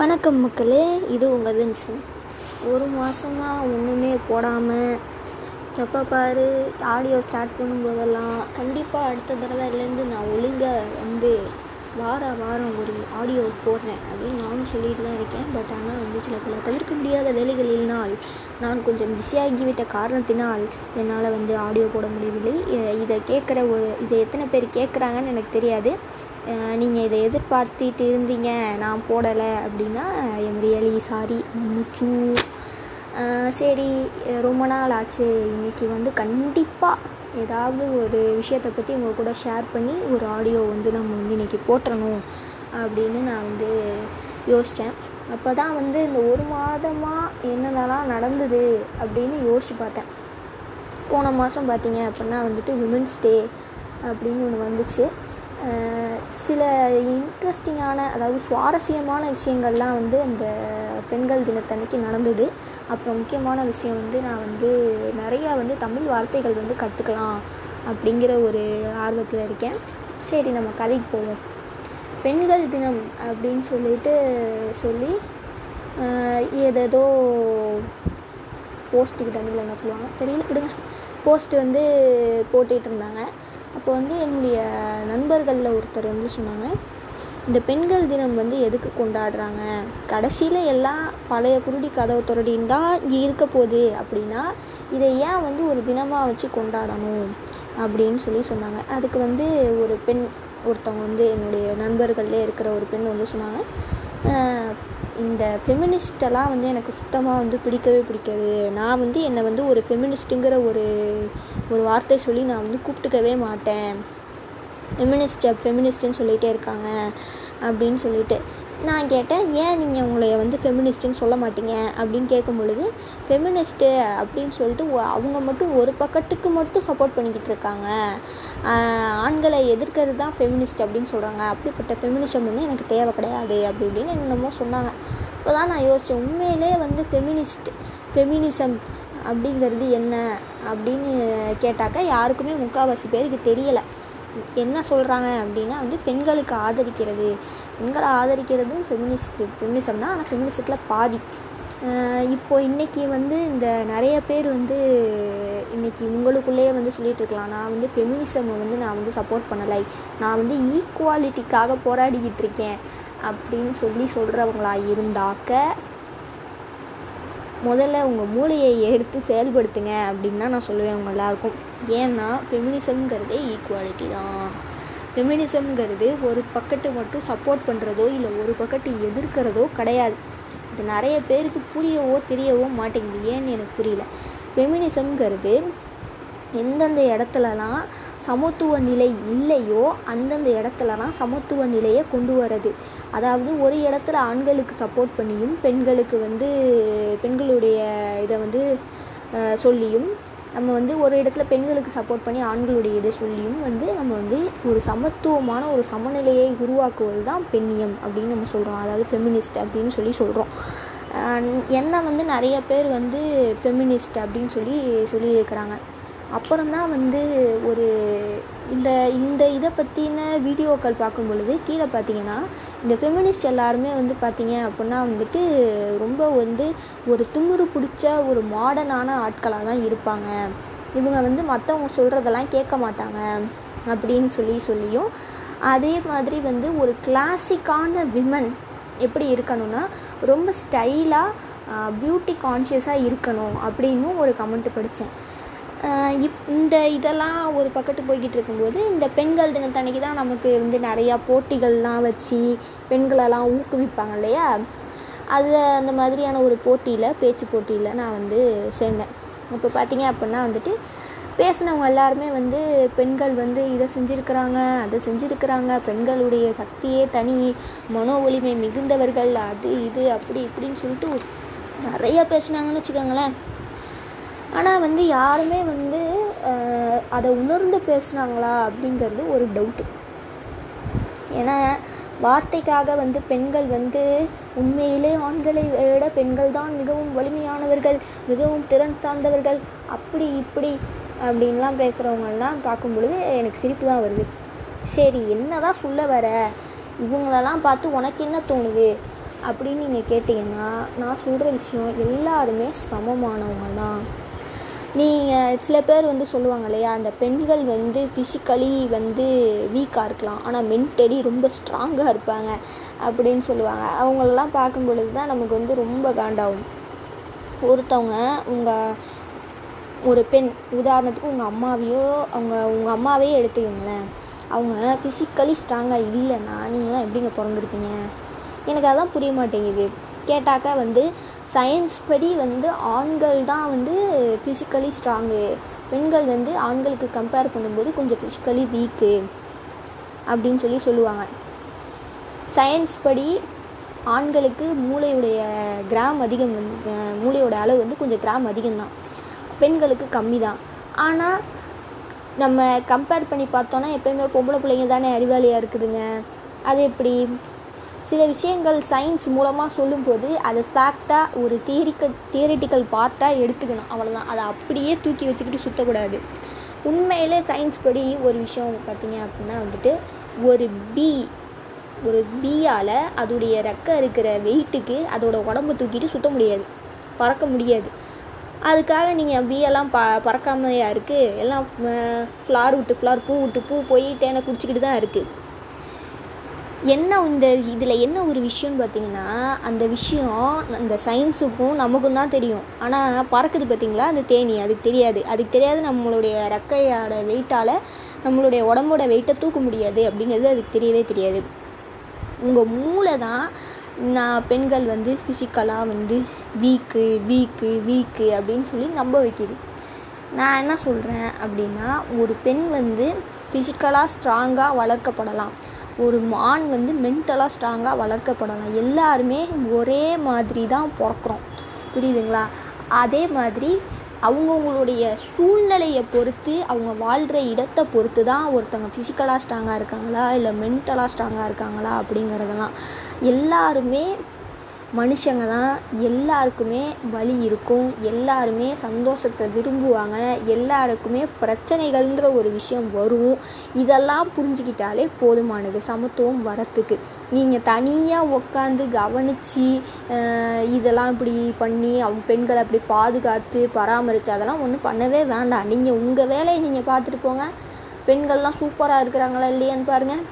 வணக்கம் மக்களே இது உங்கள் வின்சன். ஒரு மாதமாக ஒன்றுமே போடாமல் எப்போ பாரு ஆடியோ ஸ்டார்ட் பண்ணும்போதெல்லாம் கண்டிப்பாக அடுத்த தடவைலேருந்து நான் ஒழுங்காக வந்து வார வாரம் ஒரு ஆடியோ போடுறேன் அப்படின்னு நானும் சொல்லிட்டு தான் இருக்கேன். பட் ஆனால் வந்து சில பல தவிர்க்க முடியாத வேலைகளினால் நான் கொஞ்சம் பிஸியாகிவிட்ட காரணத்தினால் என்னால் வந்து ஆடியோ போட முடியவில்லை. இதை கேட்குற ஒரு இதை எத்தனை பேர் கேட்குறாங்கன்னு எனக்கு தெரியாது. நீங்கள் இதை எதிர்பார்த்துட்டு இருந்தீங்க நான் போடலை அப்படின்னா எம் ரியலி சாரி மன்னிச்சு. சரி ரொம்ப நாள் ஆச்சு. இன்றைக்கி வந்து கண்டிப்பாக ஏதாவது ஒரு விஷயத்தை பற்றி உங்கள் கூட ஷேர் பண்ணி ஒரு ஆடியோ வந்து நம்ம வந்து இன்றைக்கி போட்டுறணும் அப்படின்னு நான் வந்து யோசித்தேன் அப்போ தான் வந்து இந்த ஒரு மாதமாக என்னென்னலாம் நடந்தது அப்படின்னு யோசித்து பார்த்தேன். போன மாதம் பார்த்தீங்க அப்படின்னா வந்துட்டு உமன்ஸ் டே அப்படின்னு ஒன்று வந்துச்சு. சில இன்ட்ரெஸ்டிங்கான அதாவது சுவாரஸ்யமான விஷயங்கள்லாம் வந்து அந்த பெண்கள் தினத்தன்னைக்கு நடந்தது. அப்புறம் முக்கியமான விஷயம் வந்து நான் வந்து நிறையா வந்து தமிழ் வார்த்தைகள் வந்து கற்றுக்கலாம் அப்படிங்கிற ஒரு ஆர்வத்தில் இருக்கேன். சரி நம்ம கதைக்கு போவோம். பெண்கள் தினம் அப்படின்னு சொல்லிட்டு சொல்லி ஏதேதோ போஸ்ட்டுக்கு தமிழில் என்ன சொல்லுவாங்க? தெரியல விடுங்க. போஸ்ட் வந்து போட்டுகிட்டு இருந்தாங்க. அப்போ வந்து என்னுடைய நண்பர்களில் ஒருத்தர் வந்து சொன்னாங்க இந்த பெண்கள் தினம் வந்து எதுக்கு கொண்டாடுறாங்க? கடைசியில் எல்லாம் பழைய குருடி கதவு துறடின்னு தான் இங்கே இருக்க போகுது. அப்படின்னா இதை ஏன் வந்து ஒரு தினமாக வச்சு கொண்டாடணும்? அப்படின்னு சொல்லி சொன்னாங்க. அதுக்கு வந்து ஒரு பெண் ஒருத்தவங்க வந்து என்னுடைய நண்பர்கள்லே இருக்கிற ஒரு பெண் வந்து சொன்னாங்க. இந்த ஃபெமினிஸ்டெல்லாம் வந்து எனக்கு சுத்தமாக வந்து பிடிக்கவே பிடிக்காது. நான் வந்து என்னை வந்து ஒரு ஃபெமினிஸ்ட்டுங்கிற ஒரு ஒரு வார்த்தை சொல்லி நான் வந்து கூப்பிட்டுக்கவே மாட்டேன். ஃபெமினிஸ்ட் ஃபெமினிஸ்ட்டுன்னு சொல்லிகிட்டே இருக்காங்க அப்படின்னு சொல்லிட்டு. நான் கேட்டேன் ஏன் நீங்கள் உங்களை வந்து ஃபெமினிஸ்ட்டுன்னு சொல்ல மாட்டீங்க? அப்படின்னு கேட்கும் பொழுது ஃபெமினிஸ்ட்டு அப்படின்னு சொல்லிட்டு ஒ- அவங்க மட்டும் ஒரு பக்கத்துக்கு மட்டும் சப்போர்ட் பண்ணிக்கிட்டு இருக்காங்க. ஆண்களை எதிர்க்கிறது தான் ஃபெமினிஸ்ட் அப்படின்னு சொல்கிறாங்க அப்படிப்பட்ட ஃபெமினிசம் வந்து எனக்கு தேவை கிடையாது. அப்படி இப்படின்னு என்னமோ சொன்னாங்க. இப்போ தான் நான் யோசித்தேன் உண்மையிலே வந்து ஃபெமினிஸ்ட் ஃபெமினிசம் அப்படிங்கிறது என்ன? அப்படின்னு கேட்டாக்கா யாருக்குமே முக்கால்வாசி பேருக்கு தெரியலை. என்ன சொல்கிறாங்க அப்படின்னா வந்து பெண்களுக்கு ஆதரிக்கிறது. பெண்களை ஆதரிக்கிறதும் ஃபெமினிஸ்ட் ஃபெமினிசம் தான். ஆனால் ஃபெமினிசத்தில் பாதி. இப்போது இப்போ இன்றைக்கி வந்து இந்த நிறைய பேர் வந்து இன்றைக்கி உங்களுக்குள்ளேயே வந்து சொல்லிகிட்டு இருக்கலாம். நான் வந்து ஃபெமினிசம் வந்து நான் வந்து சப்போர்ட் பண்ணலை. நான் வந்து ஈக்குவாலிட்டிக்காக போராடிக்கிட்டு இருக்கேன் அப்படின்னு சொல்லி சொல்கிறவங்களா இருந்தாக்க முதல்ல உங்கள் மூளையை எடுத்து செயல்படுத்துங்க அப்படின்னு தான் நான் சொல்லுவேன் அவங்க எல்லாருக்கும். ஏன்னா ஃபெமினிசம்ங்கிறதே ஈக்குவாலிட்டி தான். ஃபெமினிசம்ங்கிறது ஒரு பக்கத்து மட்டும் சப்போர்ட் பண்ணுறதோ இல்லை ஒரு பக்கத்து எதிர்க்கிறதோ கிடையாது. இது நிறைய பேருக்கு புரியவோ தெரியவோ மாட்டேங்குது. ஏன்னு எனக்கு புரியல. ஃபெமினிசம்ங்கிறது எந்தெந்த இடத்துலலாம் சமத்துவ நிலை இல்லையோ அந்தந்த இடத்துலலாம் சமத்துவ நிலையை கொண்டு வர்றது. அதாவது ஒரு இடத்துல ஆண்களுக்கு சப்போர்ட் பண்ணியும் பெண்களுக்கு வந்து பெண்களுடைய இதை வந்து சொல்லியும் நம்ம வந்து ஒரு இடத்துல பெண்களுக்கு சப்போர்ட் பண்ணி ஆண்களுடைய இதை சொல்லியும் வந்து நம்ம வந்து ஒரு சமத்துவமான ஒரு சமநிலையை உருவாக்குவது தான் பெண்ணியம் அப்படின்னு நம்ம சொல்கிறோம் அதாவது ஃபெமினிஸ்ட் அப்படின்னு சொல்லி சொல்கிறோம் என்ன வந்து நிறைய பேர் வந்து ஃபெமினிஸ்ட் அப்படின்னு சொல்லி சொல்லியிருக்கிறாங்க. அப்புறம்தான் வந்து ஒரு இந்த இந்த இதை பற்றின வீடியோக்கள் பார்க்கும் பொழுது கீழே பார்த்தீங்கன்னா இந்த ஃபெமினிஸ்ட் எல்லாருமே வந்து பார்த்தீங்க அப்படின்னா வந்துட்டு ரொம்ப வந்து ஒரு திமிரு பிடிச்ச ஒரு மாடர்னான ஆட்களாக தான் இருப்பாங்க. இவங்க வந்து மற்றவங்க சொல்கிறதெல்லாம் கேட்க மாட்டாங்க அப்படின்னு சொல்லி சொல்லியும் அதே மாதிரி வந்து ஒரு கிளாசிக்கான விமன் எப்படி இருக்கணும்னா ரொம்ப ஸ்டைலாக பியூட்டி கான்ஷியஸாக இருக்கணும் அப்படின்னும் ஒரு கமெண்ட் படித்தேன். இப் இந்த இதெல்லாம் ஒரு பக்கத்து போய்கிட்டு இருக்கும்போது இந்த பெண்கள் தினத்தன்னைக்கு தான் நமக்கு வந்து நிறையா போட்டிகள்லாம் வச்சு பெண்களெல்லாம் ஊக்குவிப்பாங்க இல்லையா? அது அந்த மாதிரியான ஒரு போட்டியில் பேச்சு போட்டியில் நான் வந்து சேர்ந்தேன். இப்போ பார்த்தீங்க அப்படின்னா வந்துட்டு பேசினவங்க எல்லாருமே வந்து பெண்கள் வந்து இதை செஞ்சுருக்கிறாங்க அதை செஞ்சுருக்கிறாங்க. பெண்களுடைய சக்தியே தனி மனோ ஒளிமை மிகுந்தவர்கள் அது இது அப்படி இப்படின்னு சொல்லிட்டு நிறையா பேசுனாங்கன்னு வச்சுக்கோங்களேன். ஆனால் வந்து யாருமே வந்து அதை உணர்ந்து பேசுனாங்களா அப்படிங்கிறது ஒரு டவுட்டு ஏன்னா வார்த்தைக்காக வந்து பெண்கள் வந்து உண்மையிலே ஆண்களை விட பெண்கள் தான் மிகவும் வலிமையானவர்கள் மிகவும் திறன் சார்ந்தவர்கள் அப்படி இப்படி அப்படின்லாம் பேசுகிறவங்கெல்லாம் பார்க்கும் பொழுது எனக்கு சிரிப்பு தான் வருது. சரி என்ன தான் சொல்ல வர? இவங்களெல்லாம் பார்த்து உனக்கு என்ன தோணுது? அப்படின்னு நீங்கள் கேட்டிங்கன்னா நான் சொல்கிற விஷயம் எல்லாருமே சமமானவங்க தான் நீங்கள் சில பேர் வந்து சொல்லுவாங்க இல்லையா அந்த பெண்கள் வந்து ஃபிசிக்கலி வந்து வீக்காக இருக்கலாம் ஆனால் மென்டலி ரொம்ப ஸ்ட்ராங்காக இருப்பாங்க அப்படின்னு சொல்லுவாங்க. அவங்களெல்லாம் பார்க்கும் பொழுது தான் நமக்கு வந்து ரொம்ப காண்டாகும். ஒருத்தவங்க உங்கள் ஒரு பெண் உதாரணத்துக்கு உங்கள் அம்மாவையோ அவங்க உங்கள் அம்மாவே எடுத்துக்கோங்களேன். அவங்க ஃபிசிக்கலி ஸ்ட்ராங்காக இல்லைன்னா நீங்களாம் எப்படிங்க பிறந்திருப்பீங்க? எனக்கு அதான் புரிய மாட்டேங்குது. கேட்டாக்கா வந்து சயின்ஸ் படி வந்து ஆண்கள் தான் வந்து ஃபிசிக்கலி ஸ்ட்ராங்கு பெண்கள் வந்து ஆண்களுக்கு கம்பேர் பண்ணும்போது கொஞ்சம் ஃபிசிக்கலி வீக்கு அப்படின்னு சொல்லி சொல்லுவாங்க. சயின்ஸ் படி ஆண்களுக்கு மூளையுடைய கிராம் அதிகம் வந்து மூளையோட அளவு வந்து கொஞ்சம் கிராம் அதிகம்தான். பெண்களுக்கு கம்மி தான் ஆனால் நம்ம கம்பேர் பண்ணி பார்த்தோன்னா எப்போயுமே பொம்பளை பிள்ளைங்க தானே அறிவாளியாக இருக்குதுங்க. அது எப்படி? சில விஷயங்கள் சயின்ஸ் மூலமாக சொல்லும்போது அதை ஃபேக்டாக ஒரு தியரிக்கல் தியரிட்டிக்கல் பார்ட்டாக எடுத்துக்கணும். அவ்வளோதான் அதை அப்படியே தூக்கி வச்சுக்கிட்டு சுற்றக்கூடாது உண்மையில் சயின்ஸ் படி ஒரு விஷயம் பார்த்தீங்க அப்படின்னா வந்துட்டு ஒரு பீ ஒரு பீயால் அதோடைய ரெக்கை இருக்கிற வெயிட்டுக்கு அதோட உடம்பு தூக்கிட்டு சுற்ற முடியாது. பறக்க முடியாது. அதுக்காக நீங்கள் பீயெல்லாம் ப பறக்காமையாக இருக்குது எல்லாம் ஃப்ளார் விட்டு ஃப்ளார் பூ விட்டு பூ போய் தேனை குடிச்சிக்கிட்டு தான் இருக்குது என்ன இந்த இதில் என்ன ஒரு விஷயம்னு பார்த்தீங்கன்னா அந்த விஷயம் அந்த சயின்ஸுக்கும் நமக்கும் தான் தெரியும். ஆனால் பறக்குது பார்த்தீங்களா? அந்த தேனி அதுக்கு தெரியாது. அதுக்கு தெரியாது நம்மளுடைய ரெக்கையோட வெயிட்டால் நம்மளுடைய உடம்போட வெயிட்டை தூக்க முடியாது அப்படிங்கிறது அதுக்கு தெரியவே தெரியாது. உங்கள் மூளை தான் நான் பெண்கள் வந்து ஃபிசிக்கலாக வந்து வீக்கு வீக்கு வீக்கு அப்படின்னு சொல்லி நம்ப வைக்கிது. நான் என்ன சொல்கிறேன் அப்படின்னா ஒரு பெண் வந்து ஃபிசிக்கலாக ஸ்ட்ராங்காக வளர்க்கப்படலாம். ஒரு ஆண் வந்து மென்டலாக ஸ்ட்ராங்காக வளர்க்கப்படலாம் எல்லாருமே ஒரே மாதிரி தான் பிறக்கிறோம். புரியுதுங்களா? அதே மாதிரி அவங்கவுங்களுடைய சூழ்நிலையை பொறுத்து அவங்க வாழ்கிற இடத்தை பொறுத்து தான் ஒருத்தவங்க ஃபிசிக்கலாக ஸ்ட்ராங்காக இருக்காங்களா? இல்லை மென்டலாக ஸ்ட்ராங்காக இருக்காங்களா? அப்படிங்கிறதெல்லாம். எல்லாருமே மனுஷங்க தான் எல்லாருக்குமே வலி இருக்கும் எல்லாருமே சந்தோஷத்தை விரும்புவாங்க எல்லாருக்குமே பிரச்சனைகள்ன்ற ஒரு விஷயம் வரும். இதெல்லாம் புரிஞ்சுக்கிட்டாலே போதுமானது சமத்துவம் வரத்துக்கு. நீங்கள் தனியாக உட்காந்து கவனித்து இதெல்லாம் இப்படி பண்ணி அவங்க பெண்களை அப்படி பாதுகாத்து பராமரித்து அதெல்லாம் ஒன்றும் பண்ணவே வேண்டாம். நீங்கள் உங்கள் வேலையை நீங்கள் பார்த்துட்டு போங்க. பெண்கள்லாம் சூப்பராக இருக்கிறாங்களா இல்லையான்னு பாருங்கள்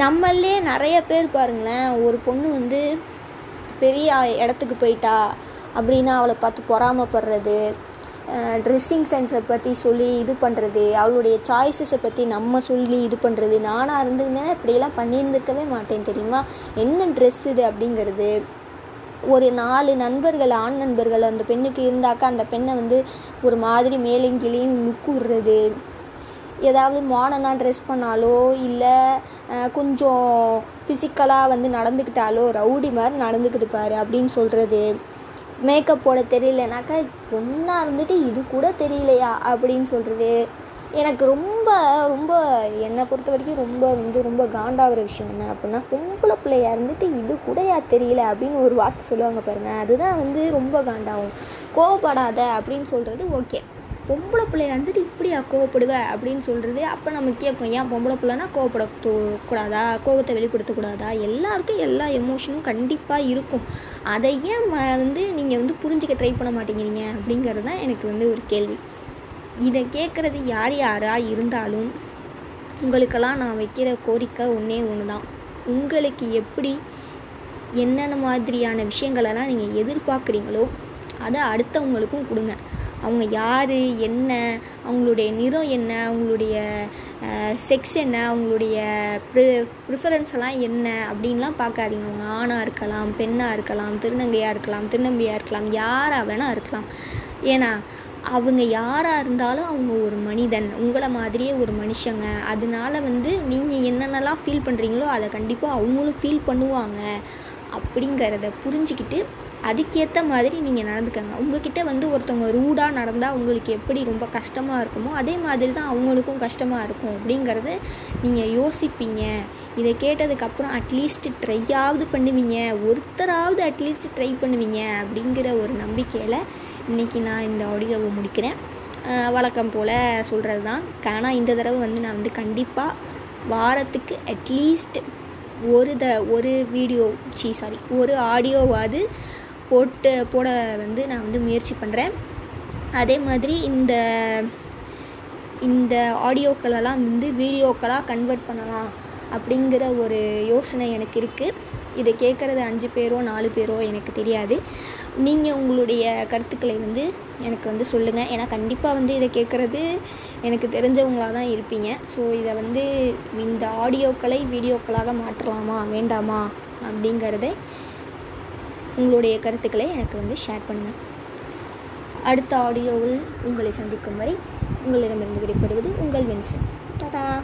நம்மளே நிறைய பேர் பாருங்களேன் ஒரு பொண்ணு வந்து பெரிய இடத்துக்கு போயிட்டா அப்படின்னா அவளை பார்த்து பொறாமப்படுறது. ட்ரெஸ்ஸிங் சென்ஸை பற்றி சொல்லி இது பண்ணுறது அவளுடைய சாய்ஸஸை பற்றி நம்ம சொல்லி இது பண்ணுறது நானாக இருந்திருந்தேன்னா இப்படியெல்லாம் பண்ணியிருந்திருக்கவே மாட்டேன் தெரியுமா? என்ன ட்ரெஸ் இது அப்படிங்கிறது? ஒரு நாலு நண்பர்கள் ஆண் நண்பர்கள் அந்த பெண்ணுக்கு இருந்தாக்கா அந்த பெண்ணை வந்து ஒரு மாதிரி மேலும் கீழேயும் லுக்கு விடுறது. ஏதாவது மாடர்னாக ட்ரெஸ் பண்ணாலோ இல்லை கொஞ்சம் ஃபிசிக்கலாக வந்து நடந்துக்கிட்டாலோ ரவுடி மாதிரி நடந்துக்குது பாரு அப்படின்னு சொல்கிறது மேக்கப் போட தெரியலனாக்கா பொண்ணாக இருந்துட்டு இது கூட தெரியலையா அப்படின்னு சொல்கிறது எனக்கு ரொம்ப ரொம்ப என்னை பொறுத்த வரைக்கும் ரொம்ப வந்து ரொம்ப காண்டாகிற விஷயம் என்ன அப்படின்னா பொம்பளை பிள்ளையாக இருந்துட்டு இது கூடயா தெரியல அப்படின்னு ஒரு வார்த்தை சொல்லுவாங்க பாருங்கள் அதுதான் வந்து ரொம்ப காண்டாகும். கோவப்படாத அப்படின்னு சொல்கிறது ஓகே பொம்பளை பிள்ளைய வந்துட்டு இப்படியா கோவப்படுவ அப்படின்னு சொல்கிறது அப்போ நம்ம கேட்கும். ஏன் பொம்பளை பிள்ளைனா கோவப்பட கூடாதா? கோவத்தை வெளிப்படுத்தக்கூடாதா எல்லாருக்கும் எல்லா எமோஷனும் கண்டிப்பாக இருக்கும். அதை ஏன் வந்து நீங்கள் வந்து புரிஞ்சிக்க ட்ரை பண்ண மாட்டேங்கிறீங்க அப்படிங்கிறது தான் எனக்கு வந்து ஒரு கேள்வி. இதை கேட்குறது யார் யாராக இருந்தாலும் உங்களுக்கெல்லாம் நான் வைக்கிற கோரிக்கை ஒன்றே ஒன்று தான் உங்களுக்கு எப்படி என்னென்ன மாதிரியான விஷயங்களெல்லாம் நீங்கள் எதிர்பார்க்குறீங்களோ அதை அடுத்தவங்களுக்கும் கொடுங்க. அவங்க யார் என்ன அவங்களுடைய நிறம் என்ன அவங்களுடைய செக்ஸ் என்ன அவங்களுடைய ப்ரி ப்ரிஃபரன்ஸ் எல்லாம் என்ன அப்படின்லாம் பார்க்காதீங்க. அவங்க ஆணாக இருக்கலாம் பெண்ணாக இருக்கலாம் திருநங்கையாக இருக்கலாம் திருநம்பியாக இருக்கலாம் யாராக வேணால் இருக்கலாம். ஏன்னா அவங்க யாராக இருந்தாலும் அவங்க ஒரு மனிதன். உங்களை மாதிரியே ஒரு மனுஷங்க. அதனால வந்து நீங்கள் என்னென்னலாம் ஃபீல் பண்ணுறீங்களோ அதை கண்டிப்பாக அவங்களும் ஃபீல் பண்ணுவாங்க. அப்படிங்கிறத புரிஞ்சுக்கிட்டு அதுக்கேற்ற மாதிரி நீங்கள் நடந்துக்கங்க. உங்ககிட்ட வந்து ஒருத்தவங்க ரூடாக நடந்தால் உங்களுக்கு எப்படி ரொம்ப கஷ்டமாக இருக்குமோ அதே மாதிரி தான் அவங்களுக்கும் கஷ்டமாக இருக்கும் அப்படிங்கிறத நீங்கள் யோசிப்பீங்க. இதை கேட்டதுக்கப்புறம் அட்லீஸ்ட் ட்ரையாவது பண்ணுவீங்க. ஒருத்தராவது அட்லீஸ்ட் ட்ரை பண்ணுவீங்க அப்படிங்கிற ஒரு நம்பிக்கையில் இன்றைக்கி நான் இந்த ஆடியோவை முடிக்கிறேன். வழக்கம் போல் சொல்கிறது தான் ஆனால் இந்த தடவை வந்து நான் வந்து கண்டிப்பாக வாரத்துக்கு அட்லீஸ்ட் ஒரு த ஒரு வீடியோ சி சாரி ஒரு ஆடியோவாவது போட்டு போட வந்து நான் வந்து முயற்சி பண்ணுறேன் அதே மாதிரி இந்த இந்த ஆடியோக்களெல்லாம் வந்து வீடியோக்களாக கன்வெர்ட் பண்ணலாம் அப்படிங்கிற ஒரு யோசனை எனக்கு இருக்குது இதை கேட்குறது அஞ்சு பேரோ நாலு பேரோ எனக்கு தெரியாது. நீங்கள் உங்களுடைய கருத்துக்களை வந்து எனக்கு வந்து சொல்லுங்கள் ஏன்னா கண்டிப்பாக வந்து இதை கேட்குறது எனக்கு தெரிஞ்சவங்களாக தான் இருப்பீங்க. ஸோ இதை வந்து இந்த ஆடியோக்களை வீடியோக்களாக மாற்றலாமா வேண்டாமா அப்படிங்கிறத உங்களுடைய கருத்துக்களை எனக்கு வந்து ஷேர் பண்ணுங்கள் அடுத்த ஆடியோவில் உங்களை சந்திக்கும் வரை உங்களிடமிருந்து விடைபெறுவது உங்கள் வின்சன். டாடா!